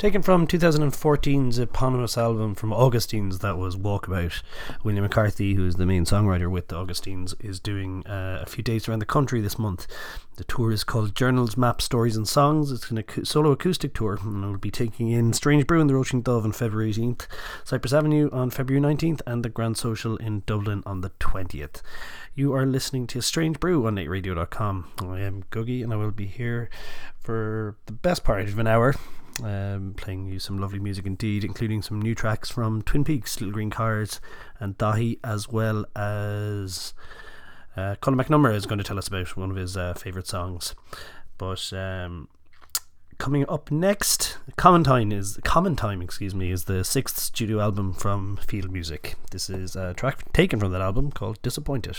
Taken from 2014's eponymous album from Augustines, that was Walkabout. William McCarthy, who is the main songwriter with the Augustines, is doing uh, a few dates around the country this month. The tour is called Journals, Maps, Stories and Songs. It's an ac- solo acoustic tour and I will be taking in Strange Brew in the Róisín Dubh on February 18th, Cypress Avenue on February 19th, and the Grand Social in Dublin on the 20th. You are listening to Strange Brew on 8radio.com. I am Googie and I will be here for the best part of an hour um, playing you some lovely music indeed, including some new tracks from Twin Peaks, Little Green Cars, and Dahi, as well as uh, Colin McNummer is going to tell us about one of his uh, favourite songs. But um, coming up next, Common Time is Common Time, excuse me, is the sixth studio album from Field Music. This is a track taken from that album called Disappointed.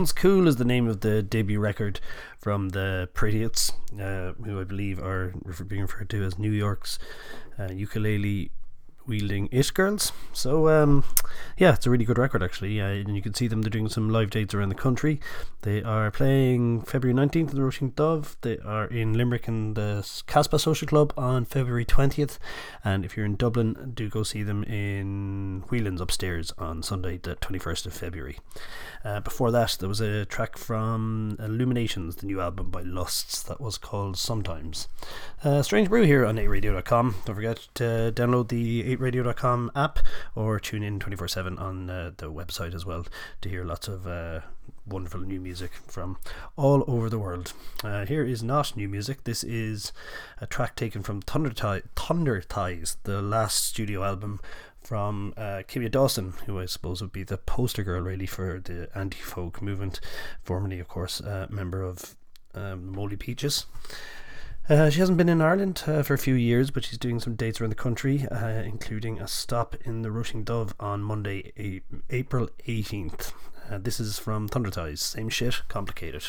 Fun's Cool is the name of the debut record from the Prettiots, uh, who I believe are being referred to as New York's uh, ukulele wielding ish girls. So, um, yeah, it's a really good record actually. Uh, and you can see them, they're doing some live dates around the country. They are playing February 19th at the Róisín Dubh. They are in Limerick and the Kasbah Social Club on February 20th. And if you're in Dublin, do go see them in Whelan's upstairs on Sunday, the 21st of February. Uh, before that, there was a track from Illuminations, the new album by Lusts, that was called Sometimes. Uh, Strange Brew here on 8radio.com. Don't forget to download the 8radio.com app or tune in 24 7 on uh, the website as well to hear lots of uh, wonderful new music from all over the world. Uh, here is not new music. This is a track taken from Thunder, Thi- Thunder Thighs, the last studio album from uh, Kimya Dawson, who I suppose would be the poster girl really for the anti folk movement, formerly, of course, a member of um, Moldy Peaches. Uh, she hasn't been in Ireland uh, for a few years, but she's doing some dates around the country, uh, including a stop in the Róisín Dubh on Monday, a- April 18th. Uh, this is from Thunder Thighs. Same shit, complicated.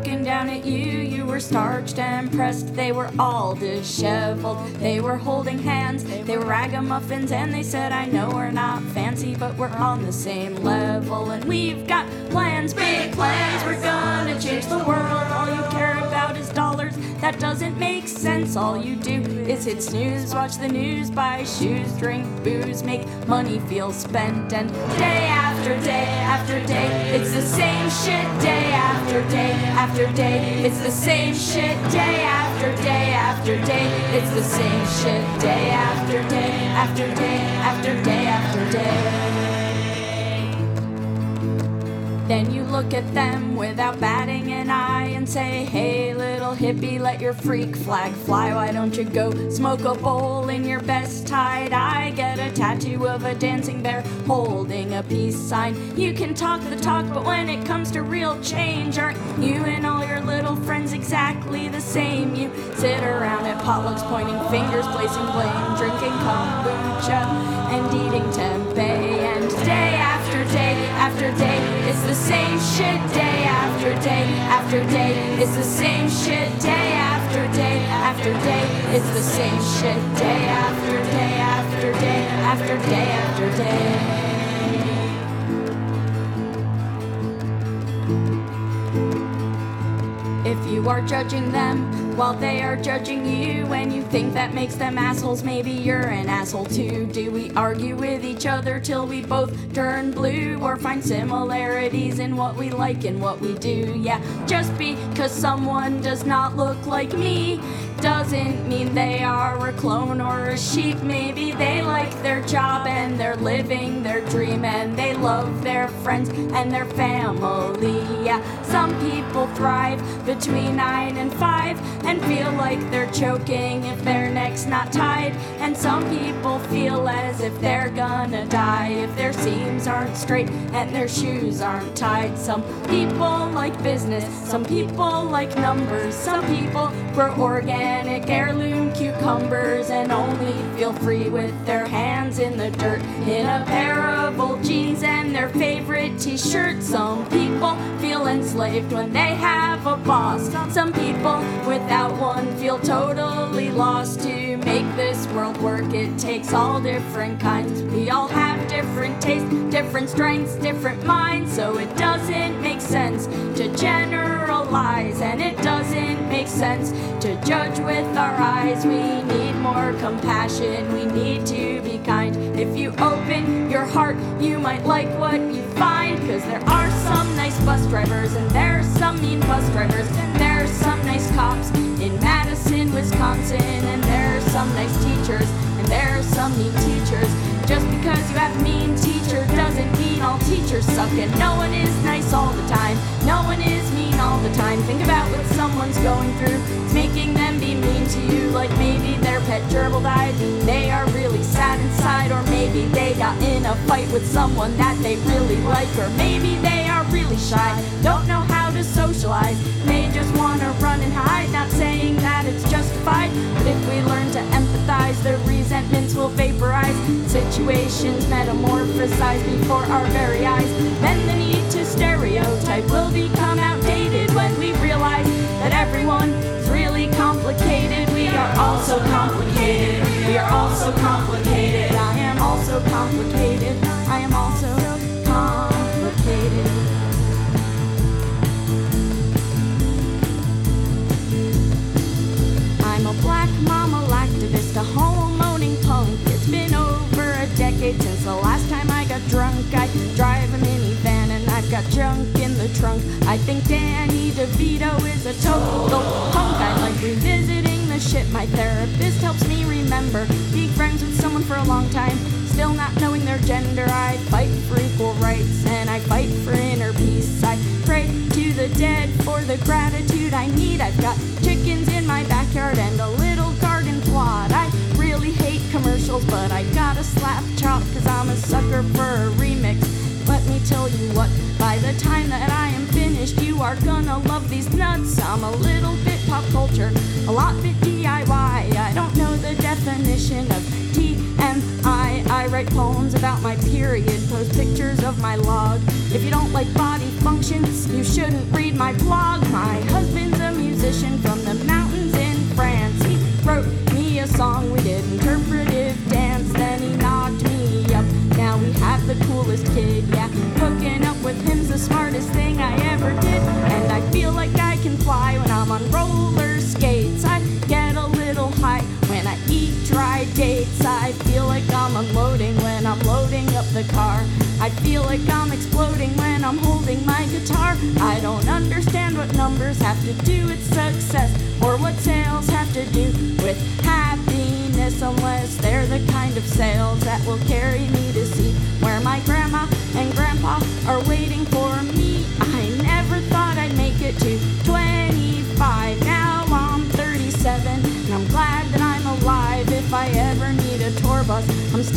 Looking down at you. You were starched and pressed, they were all disheveled. They were holding hands, they were ragamuffins, and they said, I know we're not fancy, but we're on the same level. And we've got plans, big plans, we're gonna change the world. All you care about is dollars, that doesn't make sense. All you do is hit snooze, watch the news, buy shoes, drink booze, make money feel spent. And day after day after day, it's the same shit. Day after day after day, it's the same shit. Day after day after day, it's the same shit. Day after day after day after day after day. Then you look at them without batting an eye and say, Hey, little hippie, let your freak flag fly. Why don't you go smoke a bowl in your best tie dye? Get a tattoo of a dancing bear holding a peace sign. You can talk the talk, but when it comes to real change, aren't you and all your little friends exactly the same? You sit around at potlucks pointing fingers, placing blame, drinking kombucha and eating tempeh. And day after day after day, it's the same shit. Day after day after day, it's the same shit. Day after day after day, it's the same shit. Day after day after day after day after day. If you are judging them while they are judging you, and you think that makes them assholes, maybe you're an asshole too. Do we argue with each other till we both turn blue, or find similarities in what we like and what we do? Yeah, just because someone does not look like me doesn't mean they are a clone or a sheep. Maybe they like their job and they're living their dream and they love their friends and their family. Yeah, some people thrive between nine and five and feel like they're choking if their neck's not tied. And some people feel as if they're gonna die if their seams aren't straight and their shoes aren't tied. Some people like business, some people like numbers, some people grow organic heirloom cucumbers and only feel free with their hands in the dirt in a pair of old jeans and their favorite t-shirt. Some people feel enslaved when they have a boss. Some people without one feel totally lost to make this world work. It takes all different kinds. We all have different tastes, different strengths, different minds. So it doesn't make sense to generalize, and it doesn't make sense to judge with our eyes. We need more compassion. We need to be kind. If you open your heart, you might like what you find. Cause there are some nice bus drivers, and there's some mean bus drivers, and some nice cops in Madison, Wisconsin, and there are some nice teachers, and there are some mean teachers. Just because you have mean teacher doesn't mean all teachers suck, and no one is nice all the time. No one is mean all the time. Think about what someone's going through. It's making them be mean to you, like maybe their pet gerbil died. They are really sad inside, or maybe they got in a fight with someone that they really like, or maybe they are really shy, don't know how to socialize. They just wanna run and hide, not saying that it's justified. But if we learn to empathize, the resentments will vaporize. Situations metamorphosize before our very eyes. Then the need to stereotype will become outdated when we realize that everyone is really complicated. We are all so complicated. We are all so complicated. I am also complicated. Got junk in the trunk. I think Danny DeVito is a total punk. I like revisiting the shit my therapist helps me remember. Being friends with someone for a long time, still not knowing their gender. I fight for equal rights and I fight for inner peace. I pray to the dead for the gratitude I need. I've got chickens in my backyard and a little garden plot. I really hate commercials, but I gotta slap chop cause I'm a sucker for a remix. Let me tell you what, by the time that I am finished, you are gonna love these nuts. I'm a little bit pop culture, a lot bit DIY. I don't know the definition of TMI. I write poems about my period, post pictures of my log. If you don't like body functions, you shouldn't read my blog. My husband's a musician from the mountains in France. He wrote me a song, we did interpretive the coolest kid, yeah. Hooking up with him's the smartest thing I ever did. And I feel like I can fly when I'm on roller skates. I get a little high when I eat dry dates. I feel like I'm unloading when I'm loading up the car. I feel like I'm exploding when I'm holding my guitar. I don't understand what numbers have to do with success or what sales have to do with happiness unless they're the kind of sales that will carry me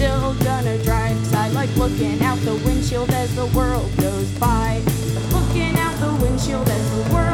still gonna drive. Cause I like looking out the windshield as the world goes by. Looking out the windshield as the world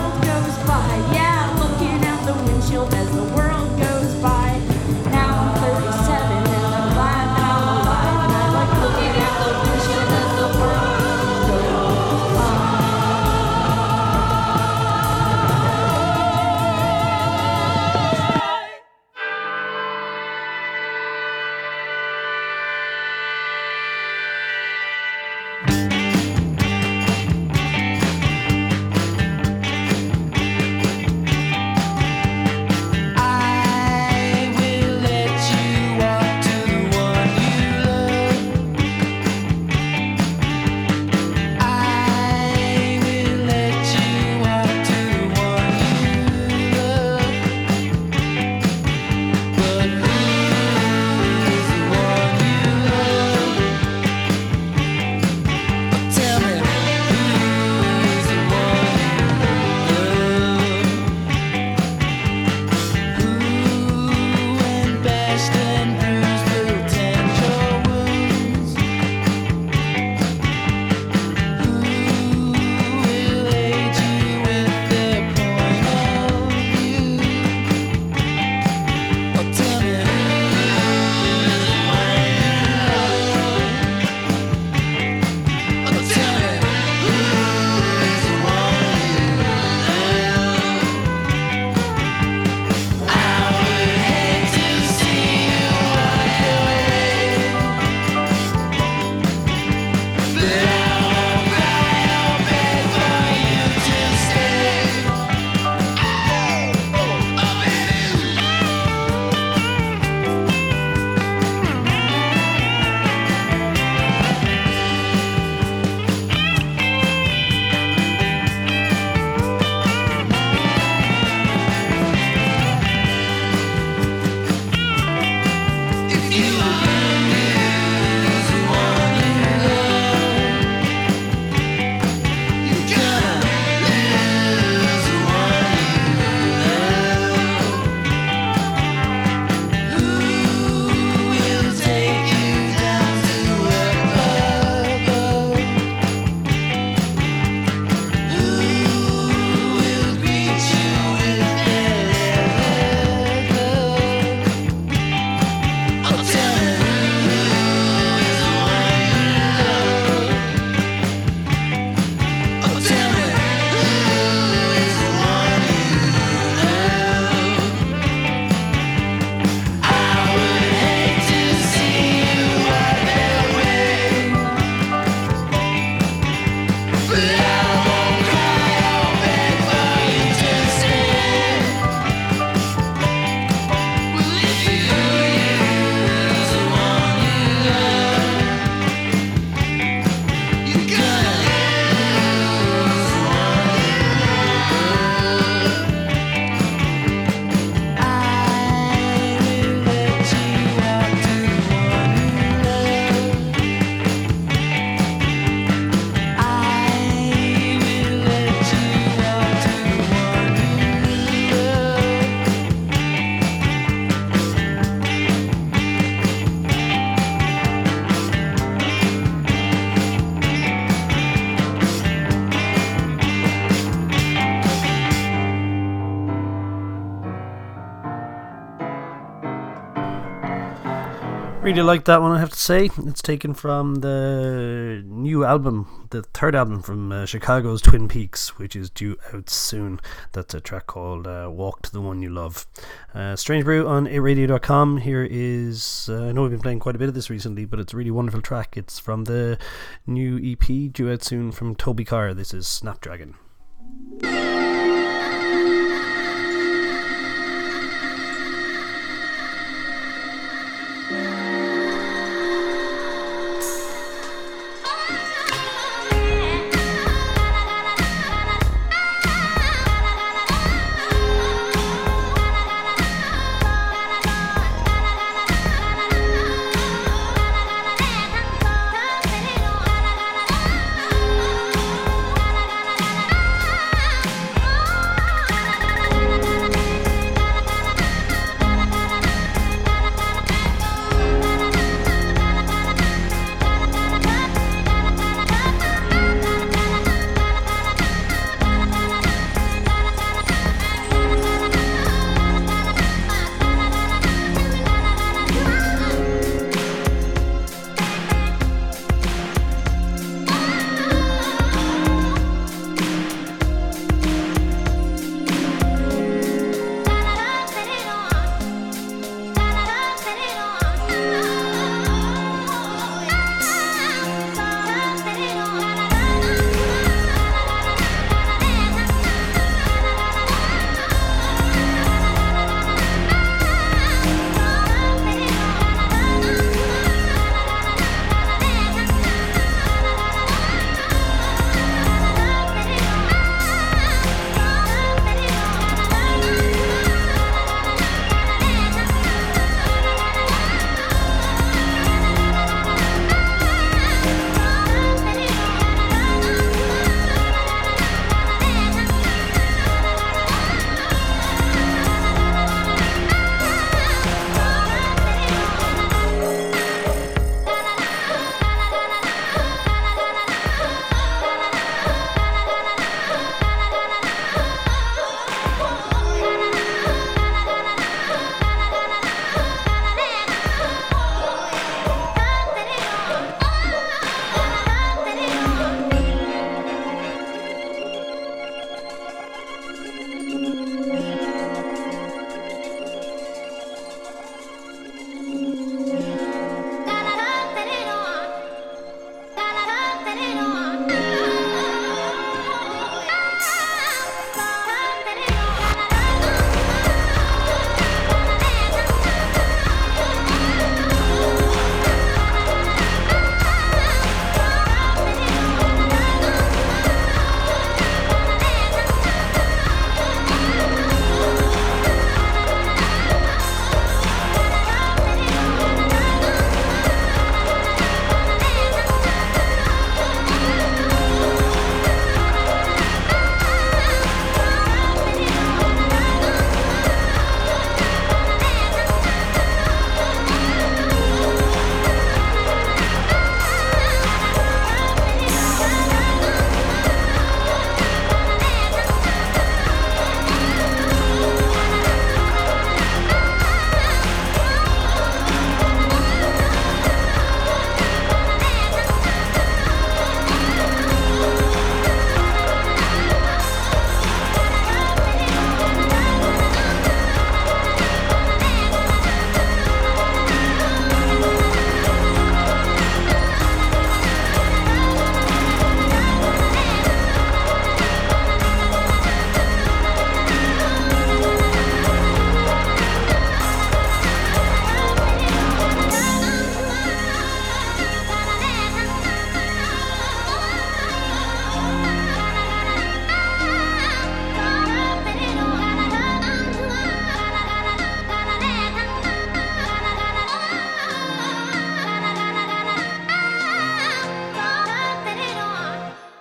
Really like that one, I have to say. It's taken from the new album, the third album from uh, Chicago's Twin Peaks, which is due out soon. That's a track called uh, Walk to the One You Love. Uh, Strange Brew on 8radio.com. Here is, uh, I know we've been playing quite a bit of this recently, but it's a really wonderful track. It's from the new EP due out soon from Toby Carr. This is Snapdragon.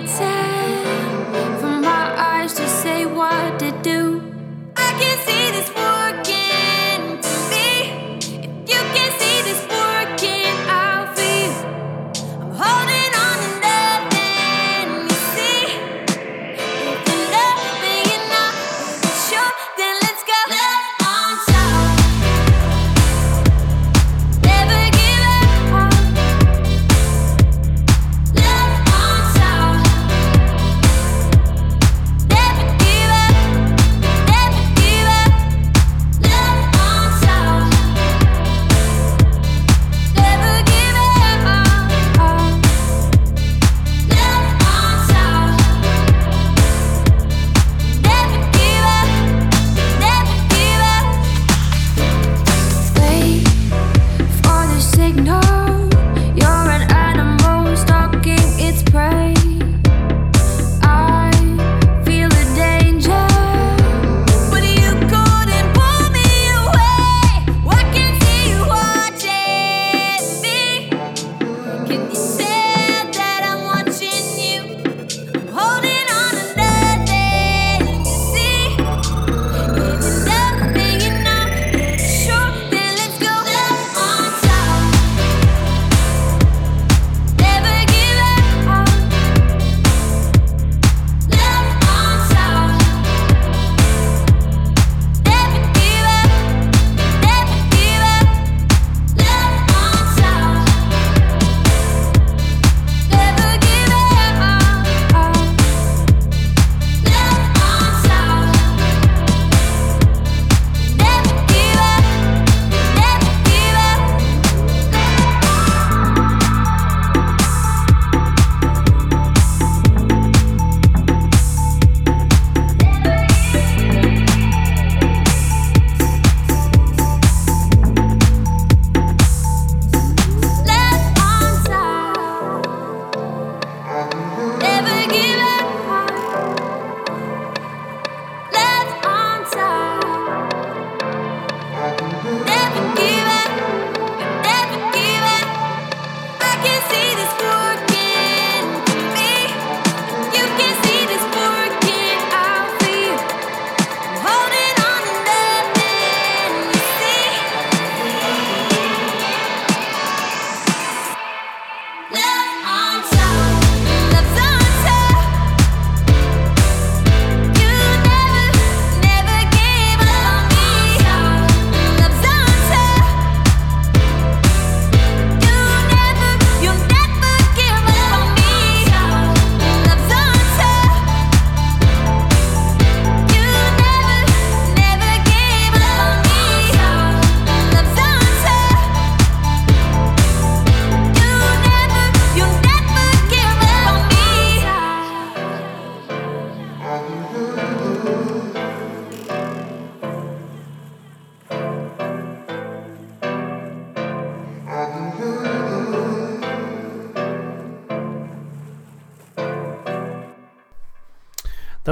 waiting.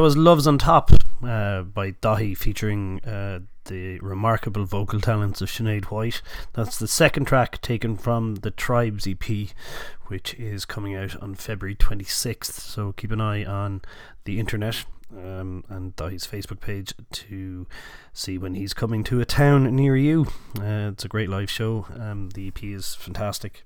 was Love's on Top uh, by Daithí featuring uh, the remarkable vocal talents of Sinead White. That's the second track taken from the Tribes EP, which is coming out on February 26th. So keep an eye on the internet um, and his Facebook page to see when he's coming to a town near you. Uh, it's a great live show. Um, the EP is fantastic.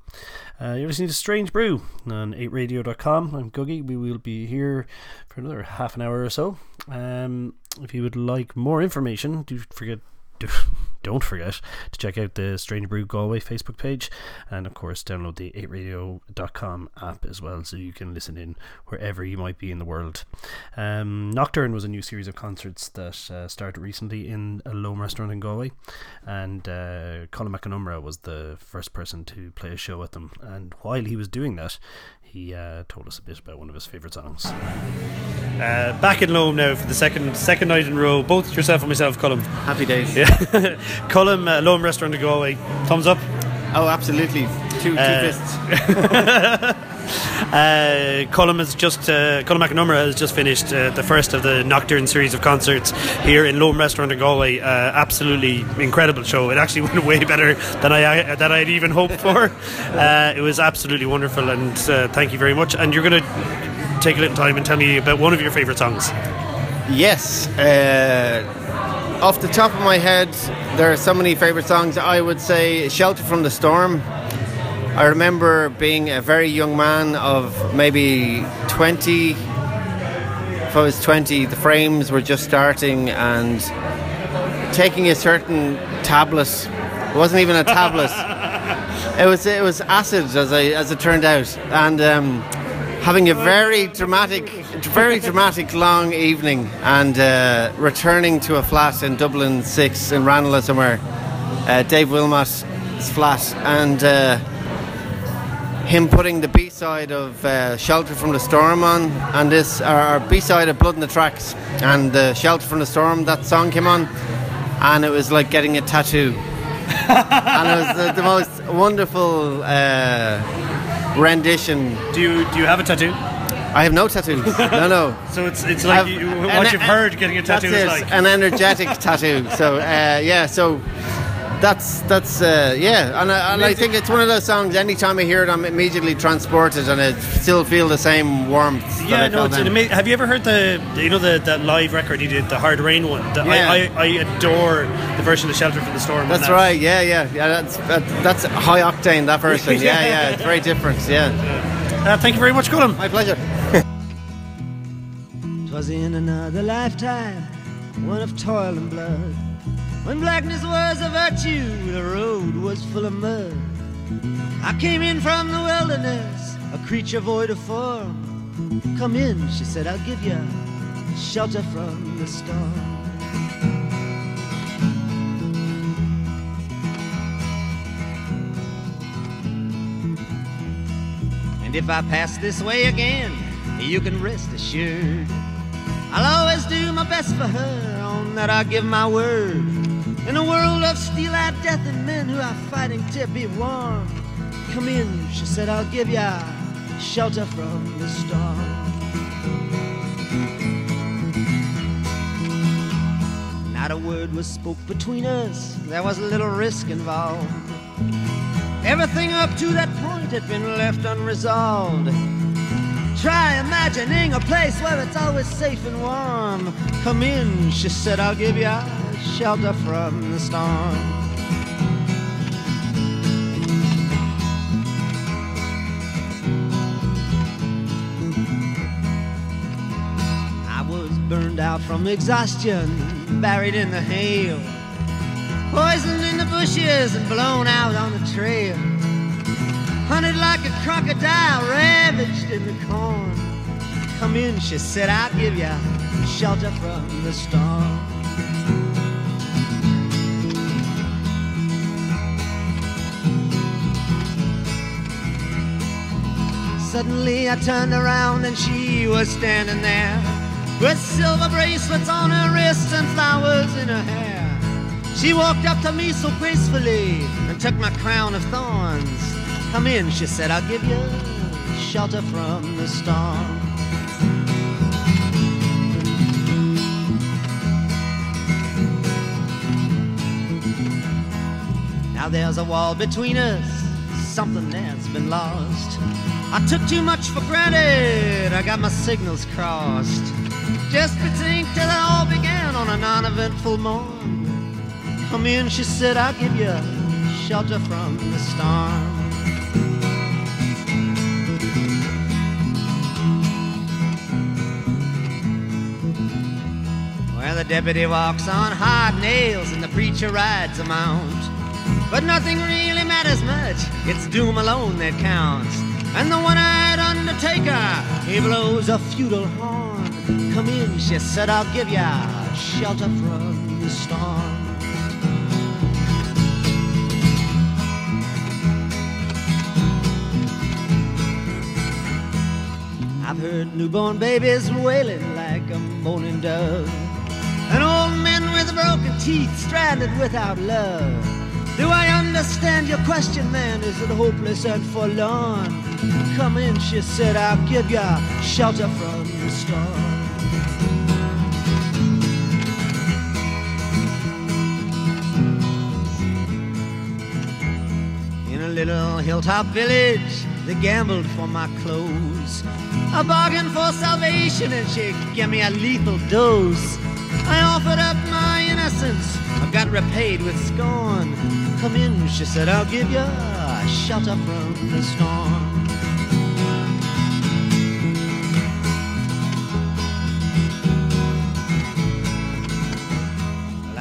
Uh, you're listening to Strange Brew on 8radio.com. I'm Googie. We will be here for another half an hour or so. Um, if you would like more information, do forget. Do don't forget to check out the Strange Brew Galway Facebook page and, of course, download the 8radio.com app as well so you can listen in wherever you might be in the world. Um, Nocturne was a new series of concerts that uh, started recently in a Loam restaurant in Galway, and uh, Colm Mac Con Iomaire was the first person to play a show at them. And while he was doing that, he uh, told us a bit about one of his favourite songs. Uh, back in Loam now for the second second night in a row, both yourself and myself, Colm. Happy days. Yeah, Colm, uh, Loam restaurant in Galway. Thumbs up. Oh, absolutely. Two, two Uh, fists. Uh, Colm has just uh, Colm Mac Con Iomaire has just finished uh, the first of the Nocturne series of concerts here in Loam Restaurant in Galway. Uh, absolutely incredible show. It actually went way better than I than I'd even hoped for. Uh, it was absolutely wonderful, and uh, thank you very much. And you're going to take a little time and tell me about one of your favourite songs. Yes. Uh, off the top of my head, there are so many favourite songs. I would say Shelter from the Storm. I remember being a very young man of maybe 20. If I was 20, the frames were just starting and taking a certain tablet. It wasn't even a tablet. it was it was acid as I as it turned out, and um, having a very dramatic, very dramatic long evening, and uh, returning to a flat in Dublin Six in Ranelagh somewhere, uh, Dave Wilmot's flat, and. Uh, him putting the B side of uh, Shelter from the Storm on, and this our B side of Blood in the Tracks, and uh, Shelter from the Storm. That song came on, and it was like getting a tattoo, and it was the, the most wonderful uh, rendition. Do you do you have a tattoo? I have no tattoos. No, no. So it's it's like you, an- what you've heard getting a tattoo is it, like. an energetic tattoo. So uh, yeah, so that's that's uh, yeah, and, I, and I think it's one of those songs. Anytime I hear it, I'm immediately transported, and I still feel the same warmth. that Yeah, I no, felt it's an then. ama- Have you ever heard the you know the that live record he did, the Hard Rain one? The- Yeah. I, I, I adore the version of Shelter from the Storm. on That's that. right. Yeah, yeah, yeah. That's that, that's high octane. That version. Yeah, yeah. It's very different. Yeah. Uh, thank you very much, Colm. My pleasure. Twas in another lifetime, one of toil and blood. When blackness was a virtue, the road was full of mud. I came in from the wilderness, a creature void of form. Come in, she said, I'll give you shelter from the storm. And if I pass this way again, you can rest assured. I'll always do my best for her, on that I give my word. In a world of steel-eyed death and men who are fighting to be warm. Come in, she said, I'll give ya shelter from the storm. Not a word was spoke between us, there was a little risk involved. Everything up to that point had been left unresolved. Try imagining a place where it's always safe and warm. Come in, she said, I'll give you shelter from the storm. I was burned out from exhaustion, buried in the hail, poisoned in the bushes and blown out on the trail. Hunted like a crocodile, ravaged in the corn. Come in, she said, I'll give you shelter from the storm. Suddenly I turned around and she was standing there with silver bracelets on her wrists and flowers in her hair. She walked up to me so gracefully and took my crown of thorns. Come in, she said, I'll give you shelter from the storm. Now there's a wall between us, something that's been lost. I took too much for granted, I got my signals crossed. Just to till it all began on a non eventful morn. Come in, she said, I'll give you shelter from the storm. Well, the deputy walks on hard nails and the preacher rides a mount. But nothing really matters much, it's doom alone that counts. And the one eyed undertaker, he blows a feudal horn. Come in, she said, I'll give ya shelter from the storm. I've heard newborn babies wailing like a moaning dove, and old men with broken teeth stranded without love. Do I understand your question, man? Is it hopeless and forlorn? Come in, she said, I'll give ya shelter from the storm. In a little hilltop village, they gambled for my clothes. I bargained for salvation and she gave me a lethal dose. I offered up my innocence, I got repaid with scorn. Come in, she said, I'll give you shelter from the storm.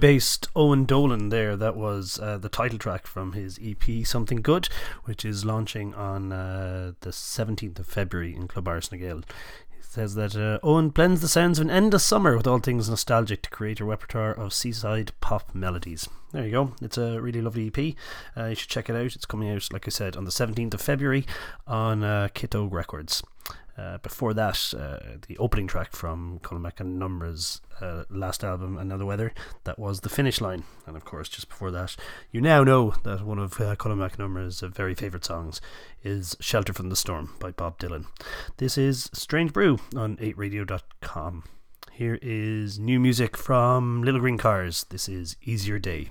Based Owen Dolan, there, that was uh, the title track from his EP Something Good, which is launching on uh, the 17th of February in Club. He says that uh, Owen blends the sounds of an endless summer with all things nostalgic to create a repertoire of seaside pop melodies. There you go. It's a really lovely EP. Uh, you should check it out. It's coming out, like I said, on the 17th of February on uh, Kito Records. Uh, before that, uh, the opening track from Colm and uh, last album, And Now the Weather, that was The Finish Line. And of course, just before that, you now know that one of uh, Colm uh, very favourite songs is Shelter from the Storm by Bob Dylan. This is Strange Brew on 8radio.com. Here is new music from Little Green Cars. This is Easier Day.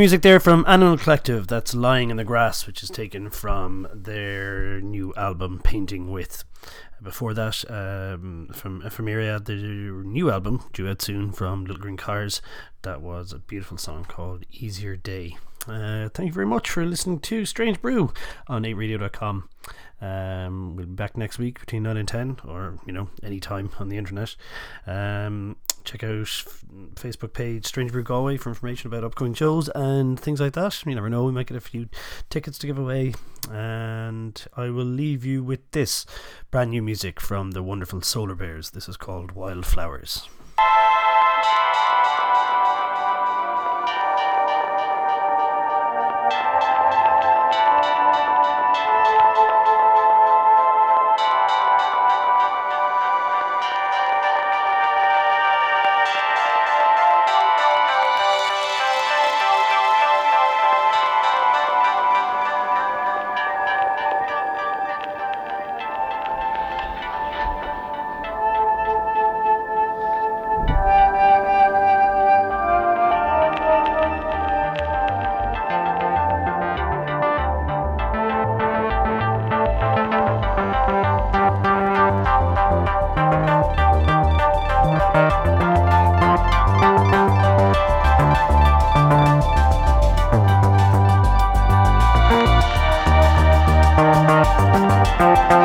music there from Animal Collective. That's "Lying in the Grass," which is taken from their new album "Painting With." Before that, um, from Ephemera, the new album due out soon from Little Green Cars. That was a beautiful song called "Easier Day." Uh, thank you very much for listening to Strange Brew on 8radio.com. Um, we'll be back next week between 9 and 10, or, you know, any time on the internet. Um, check out Facebook page Strange Brew Galway for information about upcoming shows and things like that. You never know, we might get a few tickets to give away. And I will leave you with this brand new music from the wonderful Solar Bears. This is called Wildflowers. Thank